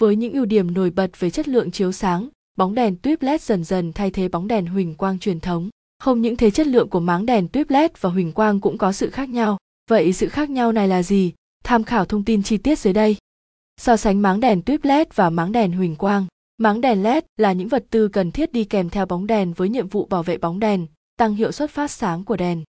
Với những ưu điểm nổi bật về chất lượng chiếu sáng, bóng đèn tuyếp LED dần dần thay thế bóng đèn huỳnh quang truyền thống. Không những thế chất lượng của máng đèn tuyếp LED và huỳnh quang cũng có sự khác nhau. Vậy sự khác nhau này là gì? Tham khảo thông tin chi tiết dưới đây. So sánh máng đèn tuyếp LED và máng đèn huỳnh quang. Máng đèn LED là những vật tư cần thiết đi kèm theo bóng đèn với nhiệm vụ bảo vệ bóng đèn, tăng hiệu suất phát sáng của đèn.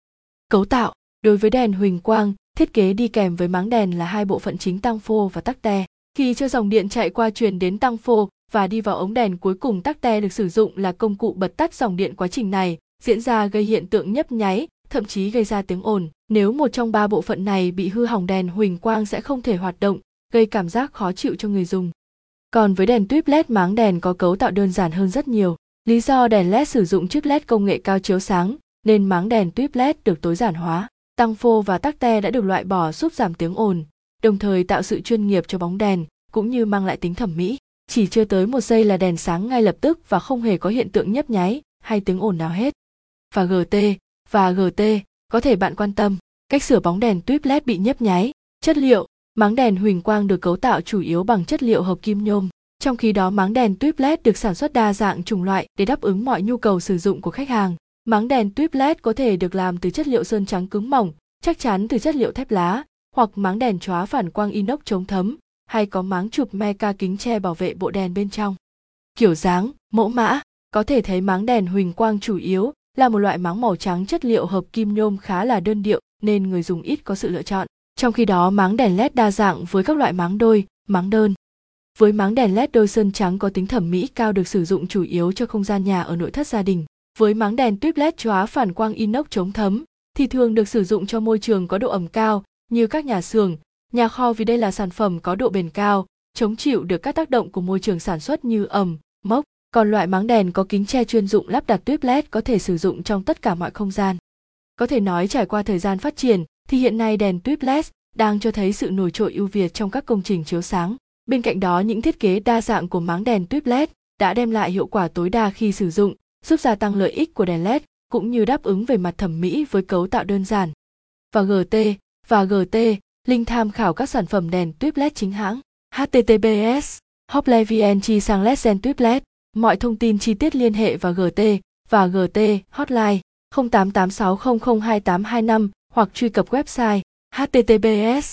Cấu tạo Đối với đèn huỳnh quang, thiết kế đi kèm với máng đèn là hai bộ phận chính tăng phô và tắc te. Khi cho dòng điện chạy qua truyền đến tăng phô và đi vào ống đèn cuối cùng tắc te được sử dụng là công cụ bật tắt dòng điện quá trình này, diễn ra gây hiện tượng nhấp nháy, thậm chí gây ra tiếng ồn. Nếu một trong ba bộ phận này bị hư hỏng đèn huỳnh quang sẽ không thể hoạt động, gây cảm giác khó chịu cho người dùng. Còn với đèn tuyếp LED máng đèn có cấu tạo đơn giản hơn rất nhiều. Lý do đèn LED sử dụng chip LED công nghệ cao chiếu sáng, nên máng đèn tuyếp LED được tối giản hóa. Tăng phô và tắc te đã được loại bỏ giúp giảm tiếng ồn, đồng thời tạo sự chuyên nghiệp cho bóng đèn, cũng như mang lại tính thẩm mỹ. Chỉ chưa tới một giây là đèn sáng ngay lập tức và không hề có hiện tượng nhấp nháy hay tiếng ồn nào hết. Và GT, và GT, có thể bạn quan tâm, cách sửa bóng đèn tuyếp LED bị nhấp nháy, chất liệu, máng đèn huỳnh quang được cấu tạo chủ yếu bằng chất liệu hợp kim nhôm. Trong khi đó máng đèn tuyếp LED được sản xuất đa dạng chủng loại để đáp ứng mọi nhu cầu sử dụng của khách hàng. Máng đèn tuyếp LED có thể được làm từ chất liệu sơn trắng cứng mỏng, chắc chắn từ chất liệu thép lá, hoặc máng đèn chóa phản quang inox chống thấm, hay có máng chụp meca kính che bảo vệ bộ đèn bên trong. Kiểu dáng, mẫu mã, có thể thấy máng đèn huỳnh quang chủ yếu là một loại máng màu trắng chất liệu hợp kim nhôm khá là đơn điệu nên người dùng ít có sự lựa chọn. Trong khi đó máng đèn LED đa dạng với các loại máng đôi, máng đơn. Với máng đèn LED đôi sơn trắng có tính thẩm mỹ cao được sử dụng chủ yếu cho không gian nhà ở nội thất gia đình. Với máng đèn tuyếp LED chóa phản quang inox chống thấm thì thường được sử dụng cho môi trường có độ ẩm cao như các nhà xưởng, nhà kho vì đây là sản phẩm có độ bền cao, chống chịu được các tác động của môi trường sản xuất như ẩm, mốc. Còn loại máng đèn có kính che chuyên dụng lắp đặt tuyếp LED có thể sử dụng trong tất cả mọi không gian. Có thể nói trải qua thời gian phát triển thì hiện nay đèn tuyếp LED đang cho thấy sự nổi trội ưu việt trong các công trình chiếu sáng. Bên cạnh đó những thiết kế đa dạng của máng đèn tuyếp LED đã đem lại hiệu quả tối đa khi sử dụng, giúp gia tăng lợi ích của đèn LED cũng như đáp ứng về mặt thẩm mỹ với cấu tạo đơn giản. Và GT và GT, link tham khảo các sản phẩm đèn tuyếp LED chính hãng. HTTPS Hople VNG sang LED Gen tuyếp LED. Mọi thông tin chi tiết liên hệ và GT và GT hotline 0886002825 hoặc truy cập website https